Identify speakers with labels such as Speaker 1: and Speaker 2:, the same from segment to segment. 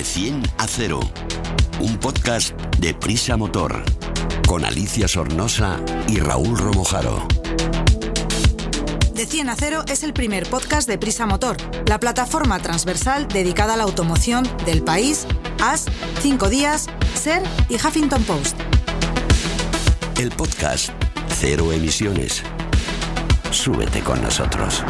Speaker 1: De 100 a 0. Un podcast de Prisa Motor. Con Alicia Sornosa y Raúl Romojaro.
Speaker 2: De 100 a 0 es el primer podcast de Prisa Motor, la plataforma transversal dedicada a la automoción del país, AS, 5 días, SER y Huffington Post.
Speaker 1: El podcast Cero Emisiones. Súbete con nosotros.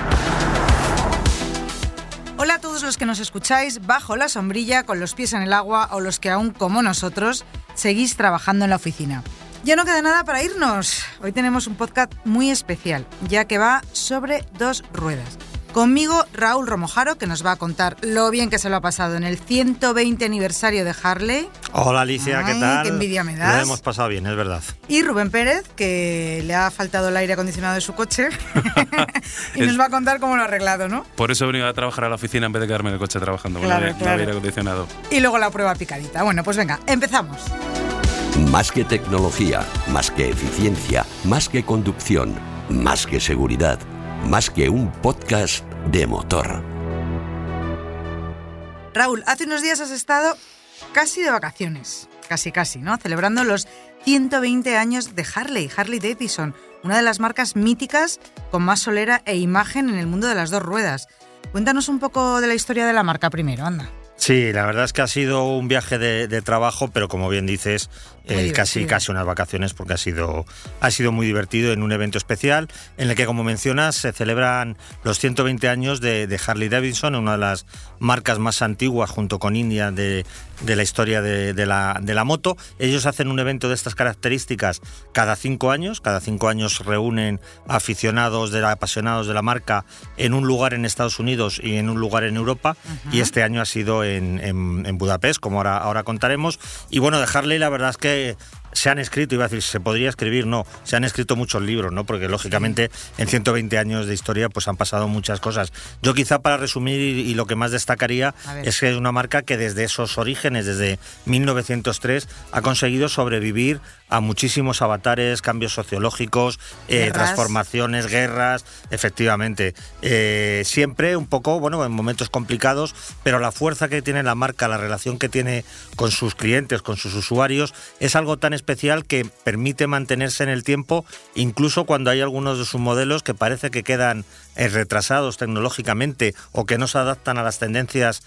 Speaker 2: Que nos escucháis bajo la sombrilla, con los pies en el agua o los que aún, como nosotros, seguís trabajando en la oficina. Ya no queda nada para irnos. Hoy tenemos un podcast muy especial, ya que va sobre dos ruedas. Conmigo Raúl Romojaro, que nos va a contar lo bien que se lo ha pasado en el 120 aniversario de Harley.
Speaker 3: Hola Alicia, ¿qué tal?
Speaker 2: qué envidia me das.
Speaker 3: Lo hemos pasado bien, es verdad.
Speaker 2: Y Rubén Pérez, que le ha faltado el aire acondicionado de su coche y nos va a contar cómo lo ha arreglado, ¿no?
Speaker 4: Por eso he venido a trabajar a la oficina en vez de quedarme en el coche trabajando.
Speaker 2: Claro,
Speaker 4: no
Speaker 2: claro.
Speaker 4: había aire acondicionado.
Speaker 2: Y luego la prueba picadita. Bueno, pues venga, empezamos.
Speaker 1: Más que tecnología, más que eficiencia, más que conducción, más que seguridad, más que un podcast de motor.
Speaker 2: Raúl, hace unos días has estado casi de vacaciones, casi casi, ¿no? Celebrando los 120 años de Harley, Harley Davidson, una de las marcas míticas con más solera e imagen en el mundo de las dos ruedas. Cuéntanos un poco de la historia de la marca primero, anda.
Speaker 3: Sí, la verdad es que ha sido un viaje de, de trabajo, pero como bien dices, eh, casi, casi unas vacaciones porque ha sido, ha sido muy divertido en un evento especial en el que, como mencionas, se celebran los 120 años de, de Harley Davidson, una de las marcas más antiguas junto con India de, de la historia de, la, de la moto. Ellos hacen un evento de estas características cada cinco años. Cada cinco años reúnen aficionados, de la- apasionados de la marca en un lugar en Estados Unidos y en un lugar en Europa. Y este año ha sido en, en- en Budapest, como ahora, ahora contaremos. Y bueno, de Harley la verdad es que se han escrito, iba a decir, se podría escribir, no, se han escrito muchos libros, ¿no? Porque lógicamente en 120 años de historia pues han pasado muchas cosas. Yo quizá para resumir y, y lo que más destacaría es que es una marca que desde esos orígenes, desde 1903, ha conseguido sobrevivir a muchísimos avatares, cambios sociológicos, eh, transformaciones, guerras, efectivamente. Eh, siempre un poco, bueno, en momentos complicados, pero la fuerza que tiene la marca, la relación que tiene con sus clientes, con sus usuarios, es algo tan especial que permite mantenerse en el tiempo, incluso cuando hay algunos de sus modelos que parece que quedan eh, retrasados tecnológicamente o que no se adaptan a las tendencias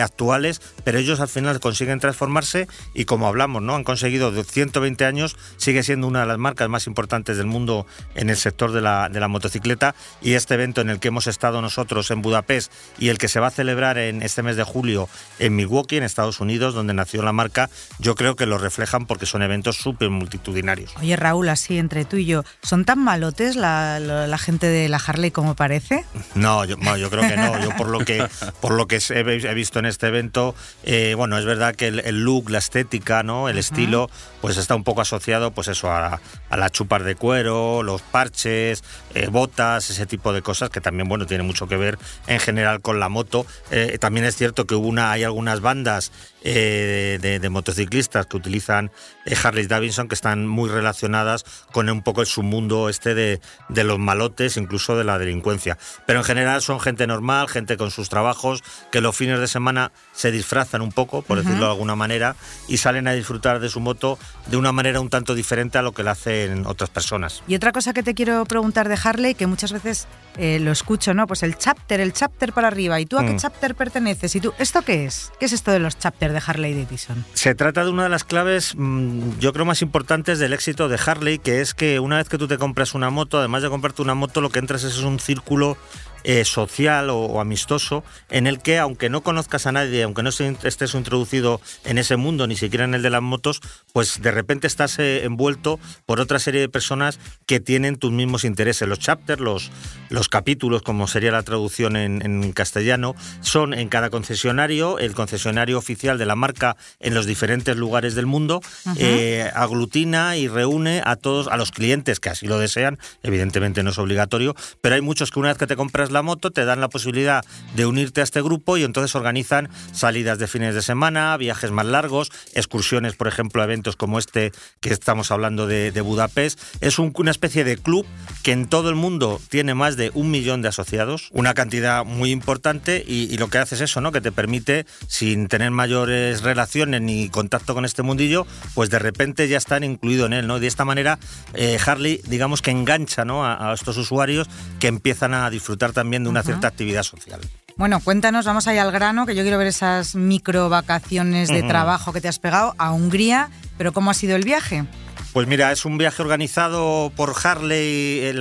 Speaker 3: actuales, pero ellos al final consiguen transformarse y como hablamos, ¿no? Han conseguido de 120 años, sigue siendo una de las marcas más importantes del mundo en el sector de la, de la motocicleta y este evento en el que hemos estado nosotros en Budapest y el que se va a celebrar en este mes de julio en Milwaukee, en Estados Unidos, donde nació la marca, yo creo que lo reflejan porque son eventos súper multitudinarios.
Speaker 2: Oye, Raúl, así entre tú y yo, ¿son tan malotes la, la- la gente de la Harley como parece?
Speaker 3: No, yo, no, yo creo que no. Yo por lo que por lo que he, visto en este evento, eh, bueno, es verdad que el, el look, la estética, no, el estilo, pues está un poco asociado, pues eso, a, a las chupas de cuero, los parches, eh, botas, ese tipo de cosas que también, bueno, tiene mucho que ver en general con la moto. Eh, también es cierto que hubo una, hay algunas bandas eh, de, de motociclistas que utilizan Harley Davidson que están muy relacionadas con un poco el submundo este de, de los malotes, incluso de la delincuencia. Pero en general son gente normal, gente con sus trabajos, que los fines de semana se disfrazan un poco, por decirlo de alguna manera, y salen a disfrutar de su moto de una manera un tanto diferente a lo que la hacen otras personas.
Speaker 2: Y otra cosa que te quiero preguntar de Harley, que muchas veces eh, lo escucho, ¿no? Pues el chapter, el chapter para arriba. ¿Y tú a qué
Speaker 3: Mm.
Speaker 2: chapter perteneces? ¿Y tú, esto qué es? ¿Qué es esto de los chapter de Harley Davidson?
Speaker 3: Se trata de una de las claves, mm, yo creo, más importantes del éxito de Harley, que es que una vez que tú te compras una moto, además de comprarte una moto, lo que entras es un círculo eh, social o, o amistoso en el que, aunque no conozcas a nadie, aunque no se- estés introducido en ese mundo, ni siquiera en el de las motos, pues de repente estás eh, envuelto por otra serie de personas que tienen tus mismos intereses. Los chapters, los, los capítulos, como sería la traducción en, en castellano, son en cada concesionario, el concesionario oficial de la marca en los diferentes lugares del mundo, eh, aglutina y reúne a todos, a los clientes que así lo desean, evidentemente no es obligatorio, pero hay muchos que una vez que te compras alquilas la moto, te dan la posibilidad de unirte a este grupo y entonces organizan salidas de fines de semana, viajes más largos, excursiones, por ejemplo, a eventos como este que estamos hablando de, Budapest. Es una especie de club que en todo el mundo tiene más de un millón de asociados, una cantidad muy importante y, lo que hace es eso, ¿no? Que te permite, sin tener mayores relaciones ni contacto con este mundillo, pues de repente ya están incluidos en él, ¿no? De esta manera, eh, Harley, digamos que engancha ¿no? a, estos usuarios que empiezan a disfrutar también de una cierta actividad social.
Speaker 2: Bueno, cuéntanos, vamos allá al grano, que yo quiero ver esas micro vacaciones de trabajo que te has pegado a Hungría, pero ¿cómo ha sido el viaje?
Speaker 3: Pues mira, es un viaje organizado por Harley, eh, el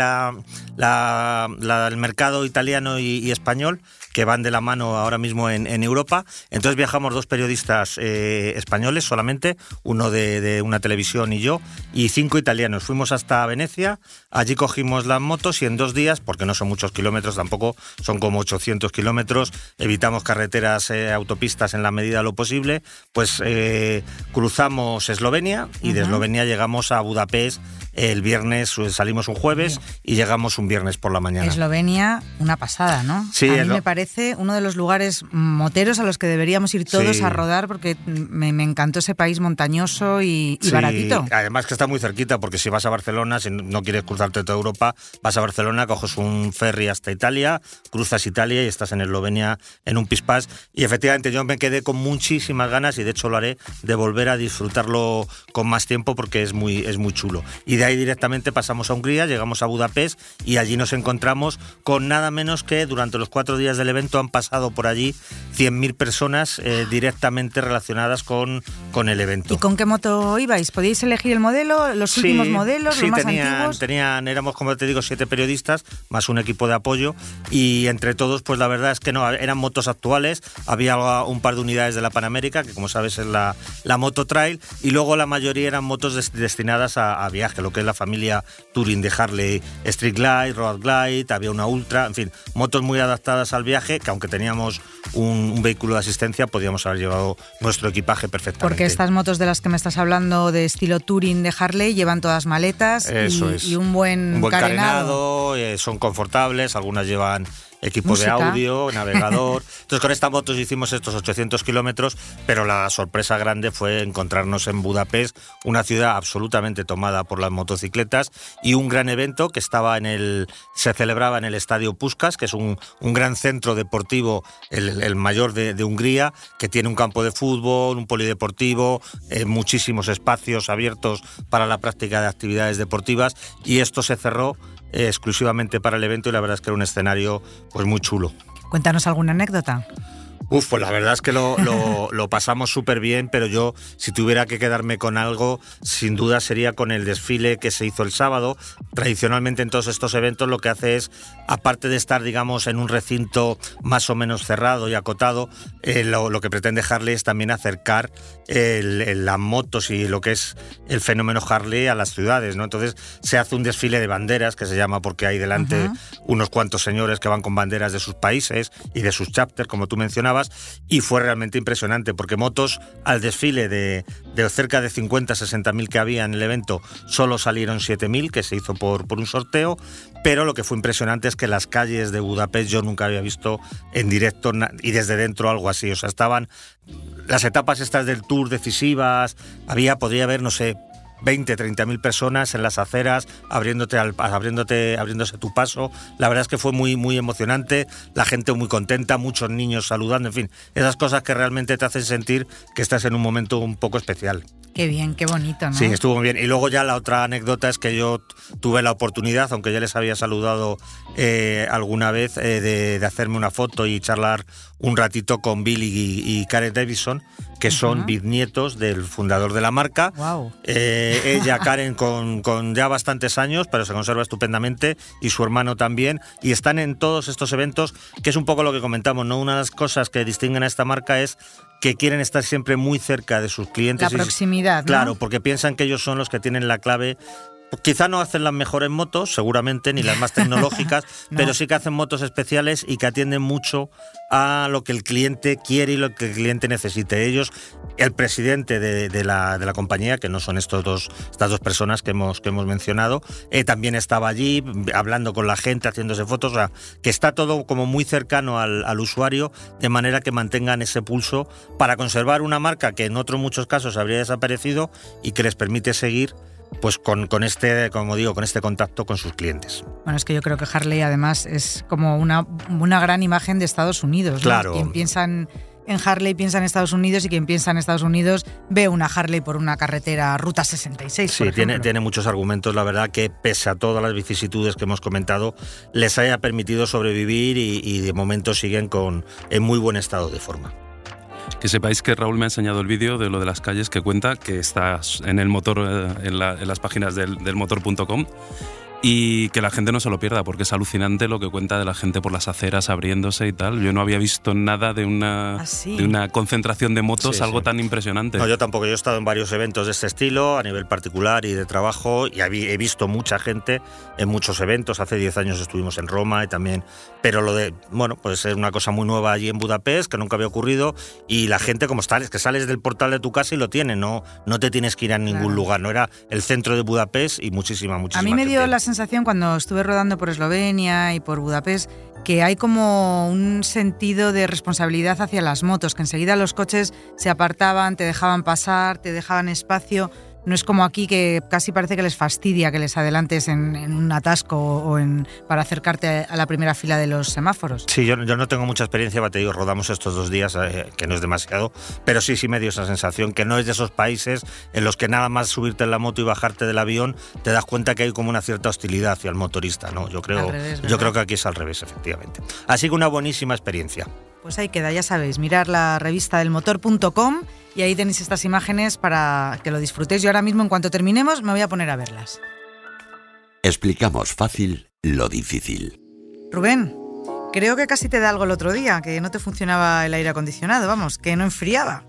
Speaker 3: mercado italiano y español, que van de la mano ahora mismo en, Europa. Entonces viajamos dos periodistas eh, españoles solamente, uno de, una televisión y yo, y cinco italianos. Fuimos hasta Venecia, allí cogimos las motos y en dos días, porque no son muchos kilómetros tampoco, son como 800 kilómetros, evitamos carreteras, eh, autopistas en la medida de lo posible, pues eh, cruzamos Eslovenia y de Eslovenia llegamos a Budapest el viernes, salimos un jueves y llegamos un viernes por la mañana.
Speaker 2: Eslovenia, una pasada, ¿no?
Speaker 3: Sí,
Speaker 2: a mí me parece uno de los lugares moteros a los que deberíamos ir todos a rodar porque me, encantó ese país montañoso y, baratito.
Speaker 3: Además que está muy cerquita porque si vas a Barcelona, si no quieres cruzarte toda Europa, vas a Barcelona, coges un ferry hasta Italia, cruzas Italia y estás en Eslovenia en un pispás. Y efectivamente yo me quedé con muchísimas ganas y de hecho lo haré de volver a disfrutarlo con más tiempo porque es muy, es muy chulo. Y de ahí directamente pasamos a Hungría, llegamos a Budapest y allí nos encontramos con nada menos que durante los cuatro días del evento han pasado por allí 100.000 personas eh, directamente relacionadas con, con el evento.
Speaker 2: ¿Y con qué moto ibais? ¿Podíais elegir el modelo, los últimos modelos, los más
Speaker 3: tenían,
Speaker 2: antiguos?
Speaker 3: tenían, éramos, como te digo, siete periodistas, más un equipo de apoyo, y entre todos, pues la verdad es que no, eran motos actuales, había un par de unidades de la Panamérica, que como sabes es la, la moto trail, y luego la mayoría eran motos destinadas a, a, viaje, lo que es la familia Touring de Harley, Street Glide, Road Glide, había una Ultra, en fin, motos muy adaptadas al viaje que aunque teníamos un, vehículo de asistencia, podíamos haber llevado nuestro equipaje perfectamente.
Speaker 2: Porque estas motos de las que me estás hablando de estilo touring de Harley llevan todas maletas y, un buen,
Speaker 3: un buen carenado, eh, son confortables, algunas llevan equipo de audio, navegador. Entonces con esta moto hicimos estos 800 kilómetros, pero la sorpresa grande fue encontrarnos en Budapest, una ciudad absolutamente tomada por las motocicletas y un gran evento que estaba en el, se celebraba en el Estadio Puskas, que es un, un gran centro deportivo, el, mayor de, Hungría, que tiene un campo de fútbol, un polideportivo, eh, muchísimos espacios abiertos para la práctica de actividades deportivas y esto se cerró exclusivamente para el evento y la verdad es que era un escenario pues muy chulo.
Speaker 2: Cuéntanos alguna anécdota.
Speaker 3: Uf, pues la verdad es que lo, pasamos súper bien, pero yo, si tuviera que quedarme con algo, sin duda sería con el desfile que se hizo el sábado. Tradicionalmente en todos estos eventos lo que hace es, aparte de estar, digamos, en un recinto más o menos cerrado y acotado, eh, lo, que pretende Harley es también acercar las motos y lo que es el fenómeno Harley a las ciudades, ¿no? Entonces se hace un desfile de banderas, que se llama porque hay delante unos cuantos señores que van con banderas de sus países y de sus chapters, como tú mencionabas y fue realmente impresionante porque motos al desfile de, cerca de 50, 60 mil que había en el evento solo salieron 7 mil que se hizo por, por un sorteo, pero lo que fue impresionante es que las calles de Budapest yo nunca había visto en directo y desde dentro algo así, o sea, estaban las etapas estas del tour decisivas, había, podría haber, no sé, 20, 30 mil personas en las aceras, abriéndote, al, abriéndote, abriéndose tu paso. La verdad es que fue muy, muy emocionante, la gente muy contenta, muchos niños saludando, en fin, esas cosas que realmente te hacen sentir que estás en un momento un poco especial.
Speaker 2: Qué bien, qué bonito, ¿no?
Speaker 3: Sí, estuvo muy bien. Y luego ya la otra anécdota es que yo tuve la oportunidad, aunque ya les había saludado eh, alguna vez, eh, de, hacerme una foto y charlar un ratito con Bill y, Karen Davison, que son bisnietos del fundador de la marca.
Speaker 2: Wow.
Speaker 3: Eh, ella, Karen, con, con, ya bastantes años, pero se conserva estupendamente, y su hermano también, y están en todos estos eventos, que es un poco lo que comentamos, ¿no? Una de las cosas que distinguen a esta marca es que quieren estar siempre muy cerca de sus clientes.
Speaker 2: La proximidad.
Speaker 3: Claro, porque piensan que ellos son los que tienen la clave Quizá no hacen las mejores motos, seguramente, ni las más tecnológicas,
Speaker 2: No.
Speaker 3: pero sí que hacen motos especiales y que atienden mucho a lo que el cliente quiere y lo que el cliente necesite. Ellos, el presidente de, de la, de la compañía, que no son estos dos, estas dos personas que hemos, que hemos mencionado, eh, también estaba allí hablando con la gente, haciéndose fotos, o sea, que está todo como muy cercano al, al usuario, de manera que mantengan ese pulso para conservar una marca que en otros muchos casos habría desaparecido y que les permite seguir pues con, con este, como digo, con este contacto con sus clientes.
Speaker 2: Bueno, es que yo creo que Harley además es como una, una gran imagen de Estados Unidos. ¿no?
Speaker 3: Claro.
Speaker 2: Quien piensa en, en Harley piensa en Estados Unidos y quien piensa en Estados Unidos ve una Harley por una carretera Ruta 66.
Speaker 3: Sí,
Speaker 2: por
Speaker 3: tiene, tiene muchos argumentos, la verdad, que pese a todas las vicisitudes que hemos comentado, les haya permitido sobrevivir y, y de momento siguen con, en muy buen estado de forma.
Speaker 4: Que sepáis que Raúl me ha enseñado el vídeo de lo de las calles que cuenta, que está en el motor, eh, en, la- en las páginas del, del motor.com. Y que la gente no se lo pierda, porque es alucinante lo que cuenta de la gente por las aceras abriéndose y tal. Yo no había visto nada de una,
Speaker 2: ¿Ah, sí?
Speaker 4: de una concentración de motos,
Speaker 3: Sí,
Speaker 4: algo
Speaker 3: sí.
Speaker 4: tan impresionante.
Speaker 3: No, yo tampoco, yo he estado en varios eventos de este estilo, a nivel particular y de trabajo, y he visto mucha gente en muchos eventos. Hace 10 años estuvimos en Roma y también, pero lo de, bueno, pues es una cosa muy nueva allí en Budapest, que nunca había ocurrido, y la gente como está, es que sales del portal de tu casa y lo tiene, no, no te tienes que ir a ningún
Speaker 2: Claro.
Speaker 3: lugar, no era el centro de Budapest y muchísima, muchísima
Speaker 2: A mí me dio
Speaker 3: gente.
Speaker 2: la sensación cuando estuve rodando por Eslovenia y por Budapest que hay como un sentido de responsabilidad hacia las motos, que enseguida los coches se apartaban, te dejaban pasar, te dejaban espacio. No es como aquí que casi parece que les fastidia que les adelantes en, en un atasco o en, para acercarte a la primera fila de los semáforos.
Speaker 3: Sí, yo, yo no tengo mucha experiencia, te digo, rodamos estos dos días, eh, que no es demasiado, pero sí, sí me dio esa sensación, que no es de esos países en los que nada más subirte en la moto y bajarte del avión, te das cuenta que hay como una cierta hostilidad hacia el motorista, ¿no? Yo creo,
Speaker 2: revés,
Speaker 3: yo creo que aquí es al revés, efectivamente. Así que una buenísima experiencia.
Speaker 2: Pues ahí queda, ya sabéis, mirar la revista del motor.com y ahí tenéis estas imágenes para que lo disfrutéis. Yo ahora mismo, en cuanto terminemos, me voy a poner a verlas.
Speaker 1: Explicamos fácil lo difícil.
Speaker 2: Rubén, creo que casi te da algo el otro día, que no te funcionaba el aire acondicionado, vamos, que no enfriaba.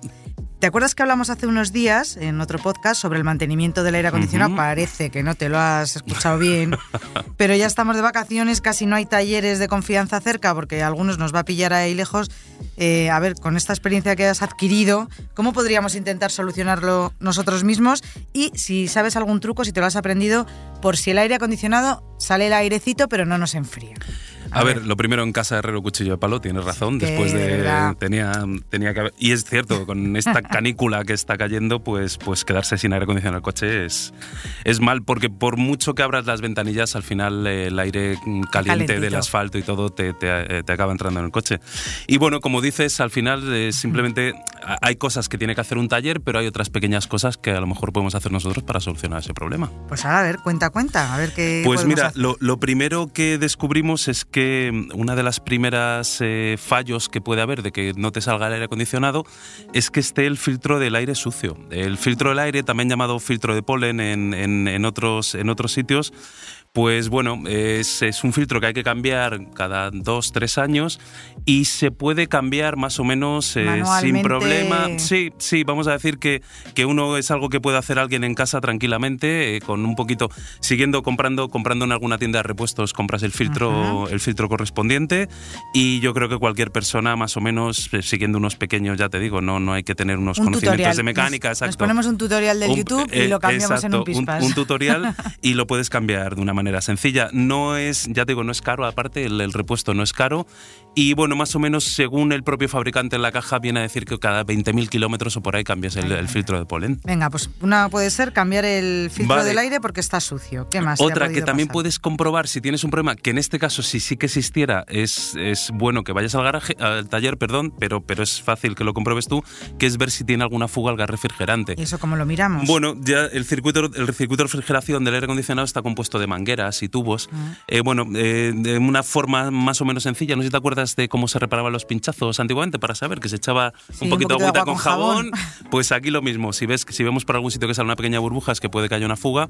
Speaker 2: ¿Te acuerdas que hablamos hace unos días en otro podcast sobre el mantenimiento del aire acondicionado? Parece que no te lo has escuchado bien, pero ya estamos de vacaciones, casi no hay talleres de confianza cerca porque a algunos nos va a pillar ahí lejos. Eh, a ver, con esta experiencia que has adquirido, ¿cómo podríamos intentar solucionarlo nosotros mismos? Y si sabes algún truco, si te lo has aprendido, por si el aire acondicionado sale el airecito pero no nos enfría.
Speaker 4: A, ver, lo primero en casa herrero cuchillo de palo, tienes razón,
Speaker 2: Que
Speaker 4: después
Speaker 2: de verdad.
Speaker 4: tenía tenía que haber, y es cierto, con esta canícula que está cayendo, pues pues quedarse sin aire acondicionado en el coche es es mal porque por mucho que abras las ventanillas, al final eh, el aire mm, caliente
Speaker 2: Calentito.
Speaker 4: del asfalto y todo te, te, eh, te acaba entrando en el coche. Y bueno, como dices, al final eh, simplemente a- hay cosas que tiene que hacer un taller, pero hay otras pequeñas cosas que a lo mejor podemos hacer nosotros para solucionar ese problema.
Speaker 2: Pues ahora, a ver, cuenta, cuenta, a ver qué.
Speaker 4: Pues mira,
Speaker 2: hacer.
Speaker 4: lo, lo primero que descubrimos es que mm, una de las primeras eh, fallos que puede haber de que no te salga el aire acondicionado es que esté el filtro del aire sucio. El filtro del aire, también llamado filtro de polen en, en- en otros, en otros sitios, pues bueno, es, es un filtro que hay que cambiar cada dos, tres años y se puede cambiar más o menos eh, sin problema. Sí, sí, vamos a decir que, que uno es algo que puede hacer alguien en casa tranquilamente, eh, con un poquito, siguiendo comprando, comprando en alguna tienda de repuestos, compras el filtro, el filtro correspondiente y yo creo que cualquier persona más o menos eh, siguiendo unos pequeños, ya te digo, no, no hay que tener unos
Speaker 2: un
Speaker 4: conocimientos
Speaker 2: tutorial.
Speaker 4: de mecánica,
Speaker 2: Nos-
Speaker 4: exacto.
Speaker 2: Nos ponemos un tutorial
Speaker 4: Un-
Speaker 2: YouTube y
Speaker 4: eh,
Speaker 2: lo cambiamos en un
Speaker 4: un tutorial y lo puedes cambiar de una manera sencilla. No es, ya te digo, no es caro, aparte el repuesto no es caro. Y bueno, más o menos según el propio fabricante en la caja viene a decir que cada 20.000 kilómetros o por ahí cambias el, el filtro de polen.
Speaker 2: Venga, pues una puede ser cambiar el filtro
Speaker 4: Vale.
Speaker 2: del aire porque está sucio. ¿Qué más?
Speaker 4: Otra que también
Speaker 2: pasar?
Speaker 4: puedes comprobar si tienes un problema, que en este caso si sí que existiera, es, es bueno que vayas al garaje, al taller, perdón, pero, pero es fácil que lo compruebes tú, que es ver si tiene alguna fuga al gas refrigerante.
Speaker 2: ¿Y eso cómo lo miramos?
Speaker 4: Bueno, ya el circuito, el circuito de refrigeración del aire acondicionado está compuesto de mangueras y tubos.
Speaker 2: Ah.
Speaker 4: Eh, bueno, eh, de una forma más o menos sencilla. No sé si te acuerdas acuerdas de cómo se reparaban los pinchazos antiguamente para saber que se echaba
Speaker 2: Sí,
Speaker 4: un poquito
Speaker 2: un poquito de
Speaker 4: agüita con
Speaker 2: con
Speaker 4: jabón?
Speaker 2: jabón.
Speaker 4: Pues aquí lo mismo. Si ves si vemos por algún sitio que sale una pequeña burbuja, es que puede que haya una fuga.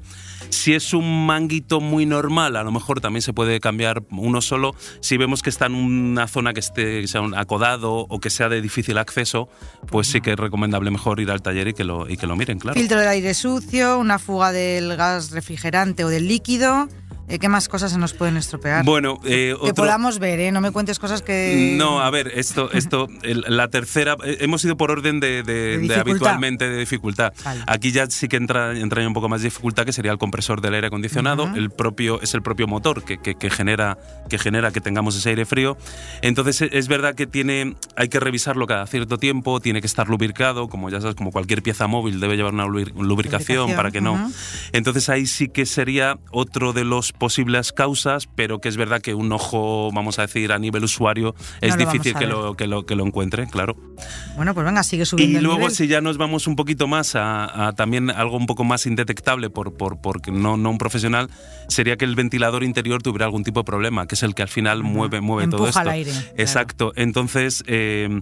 Speaker 4: Si es un manguito muy normal, a lo mejor también se puede cambiar uno solo. Si vemos que está en una zona que esté que sea un acodado o que sea de difícil acceso, pues sí que es recomendable mejor ir al taller y que lo, y que lo miren, claro.
Speaker 2: Filtro de aire sucio, una fuga del gas refrigerante o del líquido. Eh, ¿Qué más cosas se nos pueden estropear?
Speaker 4: Bueno, eh,
Speaker 2: que
Speaker 4: otro-
Speaker 2: podamos ver, ¿eh? No me cuentes cosas que...
Speaker 4: No, a ver, esto, esto, la tercera, eh, hemos ido por orden de, de- de
Speaker 2: dificultad.
Speaker 4: habitualmente de dificultad.
Speaker 2: Vale.
Speaker 4: Aquí ya sí que entra, entra un poco más de dificultad, que sería el compresor del aire acondicionado.
Speaker 2: Ujú.
Speaker 4: El propio, es el propio motor que, que- que genera, que genera que tengamos ese aire frío. Entonces e- es verdad que tiene, hay que revisarlo cada cierto tiempo, tiene que estar lubricado, como ya sabes, como cualquier pieza móvil debe llevar una lubri- lubricación,
Speaker 2: Lubricación,
Speaker 4: para que no.
Speaker 2: ujú.
Speaker 4: Entonces ahí sí que sería otro de los posibles causas, pero que es verdad que un ojo, vamos a decir, a nivel usuario, es
Speaker 2: lo
Speaker 4: difícil que lo, que, lo, que lo encuentre, claro.
Speaker 2: Bueno, pues venga, sigue subiendo
Speaker 4: Y
Speaker 2: el
Speaker 4: luego,
Speaker 2: nivel.
Speaker 4: si ya nos vamos un poquito más a, a también algo un poco más indetectable por, por, porque no, no un profesional, sería que el ventilador interior tuviera algún tipo de problema, que es el que al final mueve, mueve todo esto.
Speaker 2: el aire, claro.
Speaker 4: Exacto. Entonces. eh,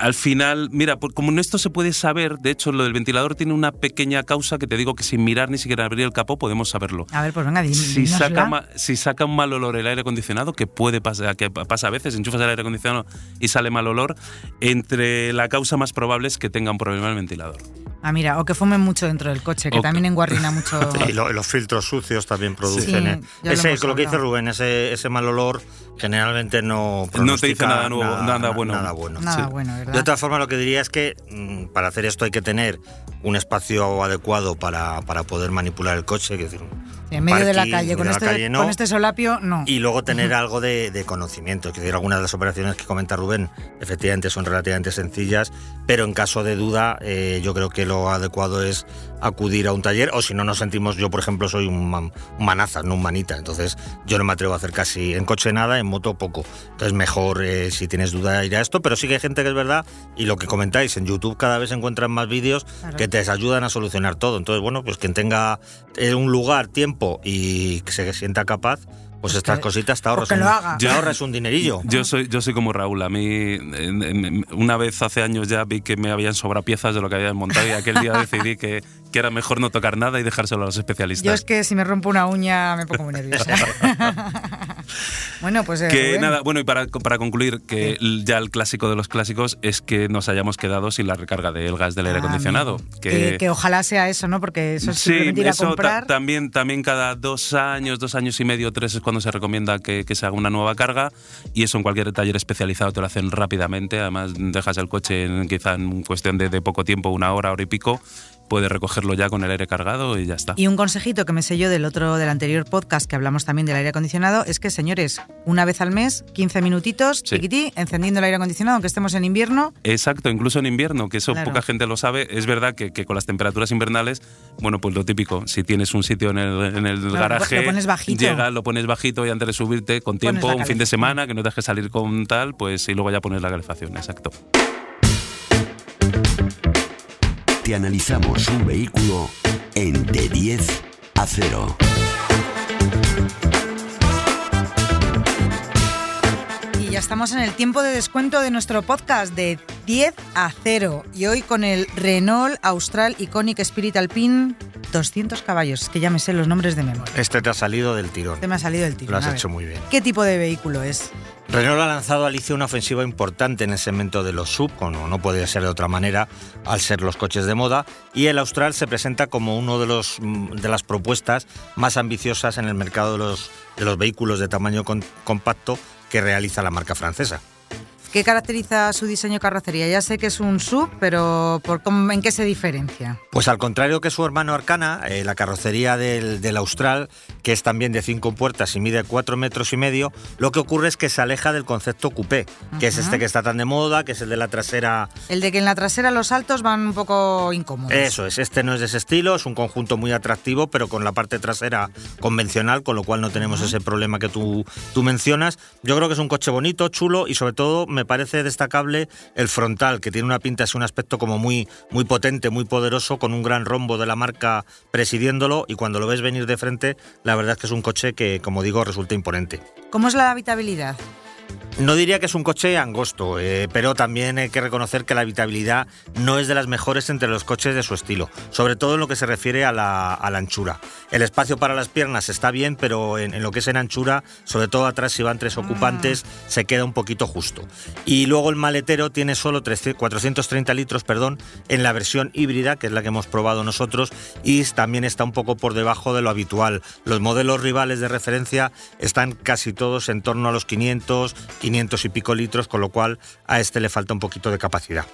Speaker 4: al final, mira, como en esto se puede saber, de hecho, lo del ventilador tiene una pequeña causa que te digo que sin mirar ni siquiera abrir el capó podemos saberlo.
Speaker 2: A ver, pues venga, dime.
Speaker 4: Si saca, ma- si saca un mal olor el aire acondicionado, que puede pasar, que pa- pasa a veces, enchufas el aire acondicionado y sale mal olor, entre la causa más probable es que tenga un problema el ventilador.
Speaker 2: Ah, mira, o que fumen mucho dentro del coche, que también enguarrina mucho.
Speaker 3: Y lo- los filtros sucios también producen.
Speaker 2: Sí,
Speaker 3: eh,
Speaker 2: ya lo
Speaker 3: ese,
Speaker 2: hemos
Speaker 3: lo que dice. Rubén, ese, ese mal olor generalmente no
Speaker 4: No te dice nada nuevo, nada bueno.
Speaker 3: Nada bueno.
Speaker 2: Nada
Speaker 4: Sí.
Speaker 2: bueno, ¿verdad?
Speaker 3: De otra forma, lo que diría es que mm, para hacer esto hay que tener un espacio adecuado para, para poder manipular el coche. es decir,
Speaker 2: en medio de la calle, con este,
Speaker 3: calle no.
Speaker 2: con este solapio, no.
Speaker 3: Y luego tener algo de, de conocimiento. Es decir, algunas de las operaciones que comenta Rubén efectivamente son relativamente sencillas, pero en caso de duda eh, yo creo que lo adecuado es acudir a un taller o si no nos sentimos, yo por ejemplo soy un, man- un manaza, no un manita, entonces yo no me atrevo a hacer casi en coche nada, en moto poco. Entonces mejor eh, si tienes duda ir a esto, pero sí que hay gente que es verdad y lo que comentáis, en YouTube cada vez se encuentran más vídeos
Speaker 2: Claro.
Speaker 3: que te ayudan a solucionar todo. Entonces bueno, pues quien tenga eh, un lugar, tiempo y que se sienta capaz, pues
Speaker 2: Pues
Speaker 3: estas
Speaker 2: que-
Speaker 3: cositas te ahorras,
Speaker 2: que
Speaker 3: un,
Speaker 2: lo haga.
Speaker 3: te ahorras un dinerillo.
Speaker 4: Yo soy, yo soy como Raúl. A mí, en- en- una vez hace años ya vi que me habían sobrado piezas de lo que habían montado y aquel día decidí que, que era mejor no tocar nada y dejárselo a los especialistas.
Speaker 2: Yo es que si me rompo una uña me pongo muy nerviosa. bueno, pues. eh,
Speaker 4: Que
Speaker 2: Rubén,
Speaker 4: nada, bueno, y para, para concluir, que ya el clásico de los clásicos es que nos hayamos quedado sin la recarga del gas del aire
Speaker 2: ah,
Speaker 4: acondicionado.
Speaker 2: amigo. Que, que ojalá sea eso, ¿no? Porque eso es
Speaker 4: Sí,
Speaker 2: simplemente ir a
Speaker 4: eso ta-
Speaker 2: comprar.
Speaker 4: también, también cada dos años, dos años y medio, tres es cuando se recomienda que, se haga una nueva carga y eso en cualquier taller especializado te lo hacen rápidamente. Además, dejas el coche en, quizá en cuestión de, de poco tiempo, una hora, hora y pico, puedes recogerlo ya con el aire cargado y ya está.
Speaker 2: Y un consejito que me sé yo del otro, del anterior podcast que hablamos también del aire acondicionado es que, señores, una vez al mes, 15 minutitos,
Speaker 4: Sí.
Speaker 2: chiquití, encendiendo el aire acondicionado, aunque estemos en invierno.
Speaker 4: Exacto, incluso en invierno, que eso
Speaker 2: Claro.
Speaker 4: poca gente lo sabe. Es verdad que, que con las temperaturas invernales, bueno, pues lo típico, si tienes un sitio en el, en el
Speaker 2: Claro,
Speaker 4: garaje,
Speaker 2: lo pones bajito.
Speaker 4: llega, lo pones bajito y antes de subirte con tiempo, un fin de semana, que no te dejes salir con tal, pues y luego ya pones la calefacción, exacto.
Speaker 1: Analizamos un vehículo en de 10 a 0.
Speaker 2: Y ya estamos en el tiempo de descuento de nuestro podcast de 10 a 0. Y hoy con el Renault Austral Iconic Spirit Alpine 200 caballos, que ya me sé los nombres de memoria.
Speaker 3: Este te ha salido del tirón.
Speaker 2: Este me ha salido del tiro.
Speaker 3: Lo has
Speaker 2: a ver.
Speaker 3: hecho muy bien.
Speaker 2: ¿Qué tipo de vehículo es?
Speaker 3: Renault ha lanzado a Alicia una ofensiva importante en el segmento de los sub, como no podía ser de otra manera, al ser los coches de moda, y el Austral se presenta como uno de, los, mm, de las propuestas más ambiciosas en el mercado de los, de los vehículos de tamaño con- compacto que realiza la marca francesa.
Speaker 2: ¿Qué caracteriza su diseño carrocería? Ya sé que es un sub, pero ¿por cómo- ¿en qué se diferencia?
Speaker 3: Pues al contrario que su hermano Arcana, eh, la carrocería del, del Austral, que es también de cinco puertas y mide cuatro metros y medio, lo que ocurre es que se aleja del concepto coupé, que es este que está tan de moda, que es el de la trasera
Speaker 2: El de que en la trasera los saltos van un poco incómodos.
Speaker 3: Eso es, este no es de ese estilo, es un conjunto muy atractivo, pero con la parte trasera convencional, con lo cual no tenemos ese problema que tú, tú mencionas. Yo creo que es un coche bonito, chulo y sobre todo me parece destacable el frontal, que tiene una pinta, es un aspecto como muy, muy potente, muy poderoso, con un gran rombo de la marca presidiéndolo y cuando lo ves venir de frente, la verdad es que es un coche que, como digo, resulta imponente.
Speaker 2: ¿Cómo es la habitabilidad?
Speaker 3: No diría que es un coche angosto, eh, pero también hay que reconocer que la habitabilidad no es de las mejores entre los coches de su estilo, sobre todo en lo que se refiere a la, anchura. El espacio para las piernas está bien, pero en, lo que es en anchura, sobre todo atrás si van tres ocupantes, mm. se queda un poquito justo. Y luego el maletero tiene solo 430 litros perdón, en la versión híbrida, que es la que hemos probado nosotros, y también está un poco por debajo de lo habitual. Los modelos rivales de referencia están casi todos en torno a los 500, 500 y pico litros, con lo cual a este le falta un poquito de capacidad.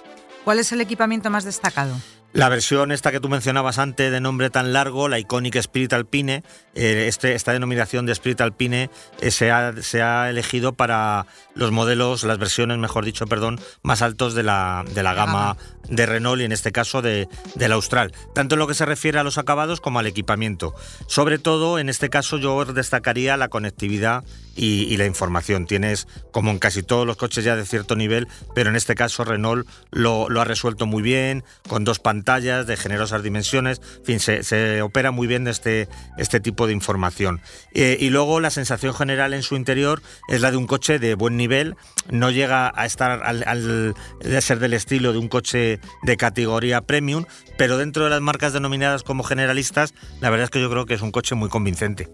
Speaker 2: ¿Cuál es el equipamiento más destacado?
Speaker 3: La versión esta que tú mencionabas antes de nombre tan largo, la icónica Spirit Alpine, eh, este, esta denominación de Spirit Alpine eh, se, ha, se, ha, elegido para los modelos, las versiones, mejor dicho, perdón, más altos de la, de la gama de Renault y en este caso de, del Austral, tanto en lo que se refiere a los acabados como al equipamiento. Sobre todo, en este caso yo destacaría la conectividad y, la información. Tienes, como en casi todos los coches ya de cierto nivel, pero en este caso Renault lo, ha resuelto muy bien, con dos pantallas de generosas dimensiones, en fin, se, opera muy bien este, este tipo de información. Eh, y luego la sensación general en su interior es la de un coche de buen nivel, no llega a estar al, de ser del estilo de un coche de categoría premium, pero dentro de las marcas denominadas como generalistas, la verdad es que yo creo que es un coche muy convincente.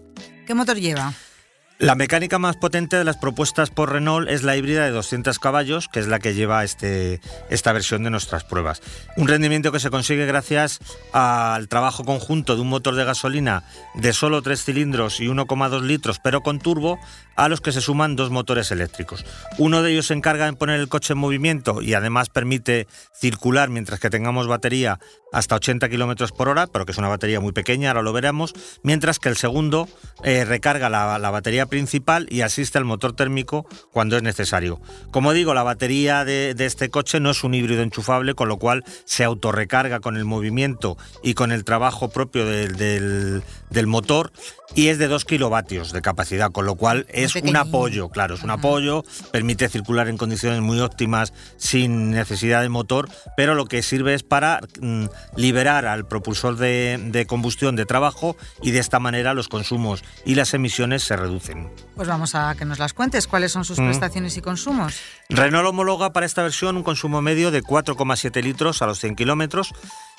Speaker 2: ¿Qué motor lleva?
Speaker 3: La mecánica más potente de las propuestas por Renault es la híbrida de 200 caballos, que es la que lleva este, esta versión de nuestras pruebas. Un rendimiento que se consigue gracias al trabajo conjunto de un motor de gasolina de solo 3 cilindros y 1,2 litros, pero con turbo, a los que se suman dos motores eléctricos. Uno de ellos se encarga de poner el coche en movimiento y además permite circular mientras que tengamos batería hasta 80 kilómetros por hora, pero que es una batería muy pequeña, ahora lo veremos, mientras que el segundo eh, recarga la, batería principal y asiste al motor térmico cuando es necesario. Como digo, la batería de, este coche no es un híbrido enchufable, con lo cual se autorrecarga con el movimiento y con el trabajo propio del, del motor y es de 2 kilovatios de capacidad, con lo cual es un apoyo, claro, es un apoyo, permite circular en condiciones muy óptimas sin necesidad de motor, pero lo que sirve es para mm, liberar al propulsor de, combustión de trabajo y de esta manera los consumos y las emisiones se reducen.
Speaker 2: Pues vamos a que nos las cuentes, cuáles son sus mm. prestaciones y consumos.
Speaker 3: Renault homologa para esta versión un consumo medio de 4,7 litros a los 100 kilómetros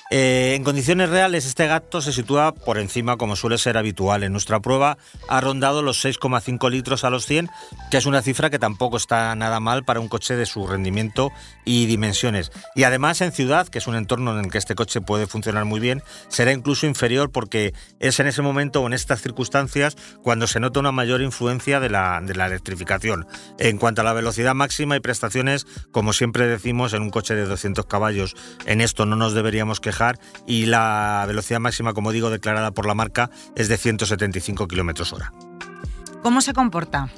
Speaker 3: eh, en condiciones reales, este gato se sitúa por encima, como suele ser habitual. En nuestra prueba ha rondado los 6,5 litros a los 100, que es una cifra que tampoco está nada mal para un coche de su rendimiento y dimensiones. Y además en ciudad, que es un entorno en el que este coche puede funcionar muy bien, será incluso inferior porque es en ese momento o en estas circunstancias cuando se nota una mayor influencia de la, de la electrificación. En cuanto a la velocidad máxima y prestaciones, como siempre decimos, en un coche de 200 caballos, en esto no nos deberíamos quejar y la velocidad máxima, como digo, declarada por la marca es de 175 km hora.
Speaker 2: ¿Cómo se comporta?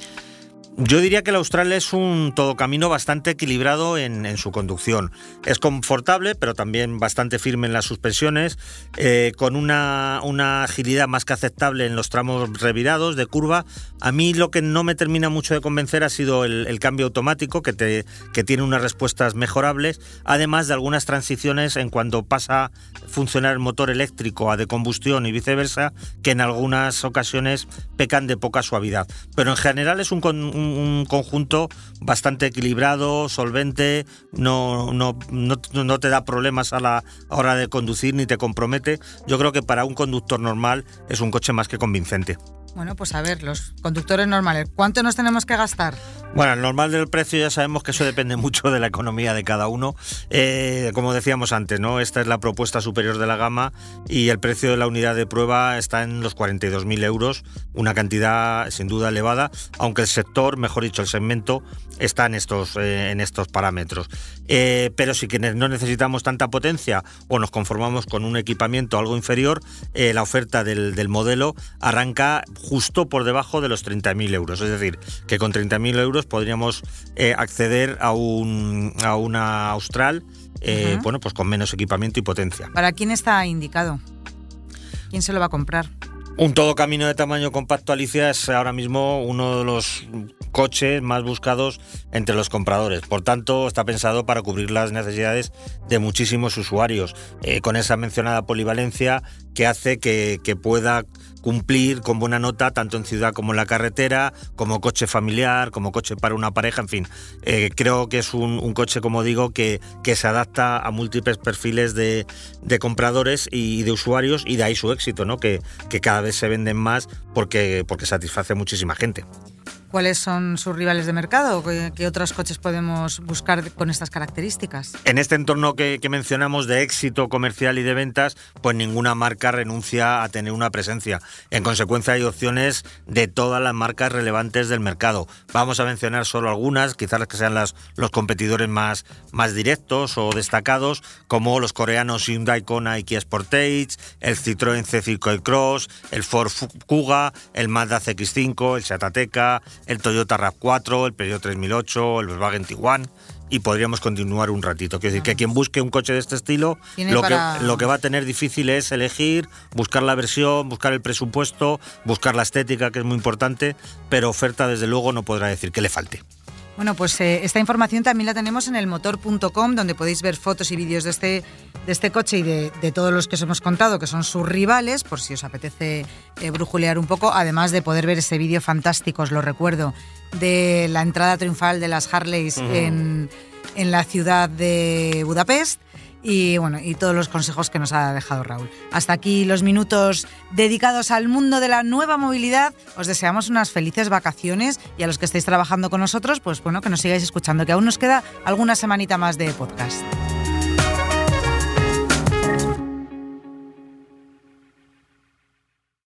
Speaker 3: Yo diría que el Austral es un todocamino bastante equilibrado en, su conducción. Es confortable, pero también bastante firme en las suspensiones, eh, con una, agilidad más que aceptable en los tramos revirados de curva. A mí lo que no me termina mucho de convencer ha sido el, cambio automático, que, te, que tiene unas respuestas mejorables, además de algunas transiciones en cuanto pasa a funcionar el motor eléctrico a de combustión y viceversa, que en algunas ocasiones pecan de poca suavidad. Pero en general es un un conjunto bastante equilibrado, solvente, no, no, no, te da problemas a la hora de conducir ni te compromete. Yo creo que para un conductor normal es un coche más que convincente.
Speaker 2: Bueno, pues a ver, los conductores normales, ¿cuánto nos tenemos que gastar?
Speaker 3: Bueno, el normal del precio ya sabemos que eso depende mucho de la economía de cada uno. Eh, como decíamos antes, ¿no? Esta es la propuesta superior de la gama y el precio de la unidad de prueba está en los 42.000 euros, una cantidad sin duda elevada, aunque el sector, mejor dicho, el segmento, está en estos, eh, en estos parámetros. Eh, pero si no necesitamos tanta potencia o nos conformamos con un equipamiento algo inferior, la oferta del modelo arranca justo por debajo de los 30.000 euros. Es decir, que con 30.000 euros podríamos eh, acceder a, un, a una Austral, eh, bueno, pues con menos equipamiento y potencia.
Speaker 2: ¿Para quién está indicado? ¿Quién se lo va a comprar?
Speaker 3: Un todo camino de tamaño compacto Alicia es ahora mismo uno de los coches más buscados entre los compradores. Por tanto, está pensado para cubrir las necesidades de muchísimos usuarios, eh, con esa mencionada polivalencia que hace que, pueda cumplir con buena nota tanto en ciudad como en la carretera, como coche familiar, como coche para una pareja, en fin. Eh, creo que es un, coche, como digo, que, que, se adapta a múltiples perfiles de, compradores y de usuarios y de ahí su éxito, ¿no? que, que cada vez se venden más porque, porque satisface a muchísima gente.
Speaker 2: ¿Cuáles son sus rivales de mercado? ¿Qué, otros coches podemos buscar con estas características?
Speaker 3: En este entorno que, mencionamos de éxito comercial y de ventas, pues ninguna marca renuncia a tener una presencia. En consecuencia hay opciones de todas las marcas relevantes del mercado. Vamos a mencionar solo algunas, quizás las que sean las, los competidores más, directos o destacados, como los coreanos Hyundai Kona y Kia Sportage, el Citroën C5 Cross, el Ford Kuga, el Mazda CX5, el Seat Ateca, el Toyota RAV4, el Peugeot 3008, el Volkswagen Tiguan y podríamos continuar un ratito. Quiero decir que quien busque un coche de este estilo, lo, que, lo que va a tener difícil es elegir, buscar la versión, buscar el presupuesto, buscar la estética, que es muy importante, pero oferta desde luego no podrá decir que le falte.
Speaker 2: Bueno, pues eh, esta información también la tenemos en el motor.com, donde podéis ver fotos y vídeos de este, de este coche y de, todos los que os hemos contado, que son sus rivales, por si os apetece eh, brujulear un poco, además de poder ver ese vídeo fantástico, os lo recuerdo, de la entrada triunfal de las Harleys en, en la ciudad de Budapest y bueno, y todos los consejos que nos ha dejado Raúl. Hasta aquí los minutos dedicados al mundo de la nueva movilidad. Os deseamos unas felices vacaciones y a los que estáis trabajando con nosotros, pues bueno, que nos sigáis escuchando, que aún nos queda alguna semanita más de podcast.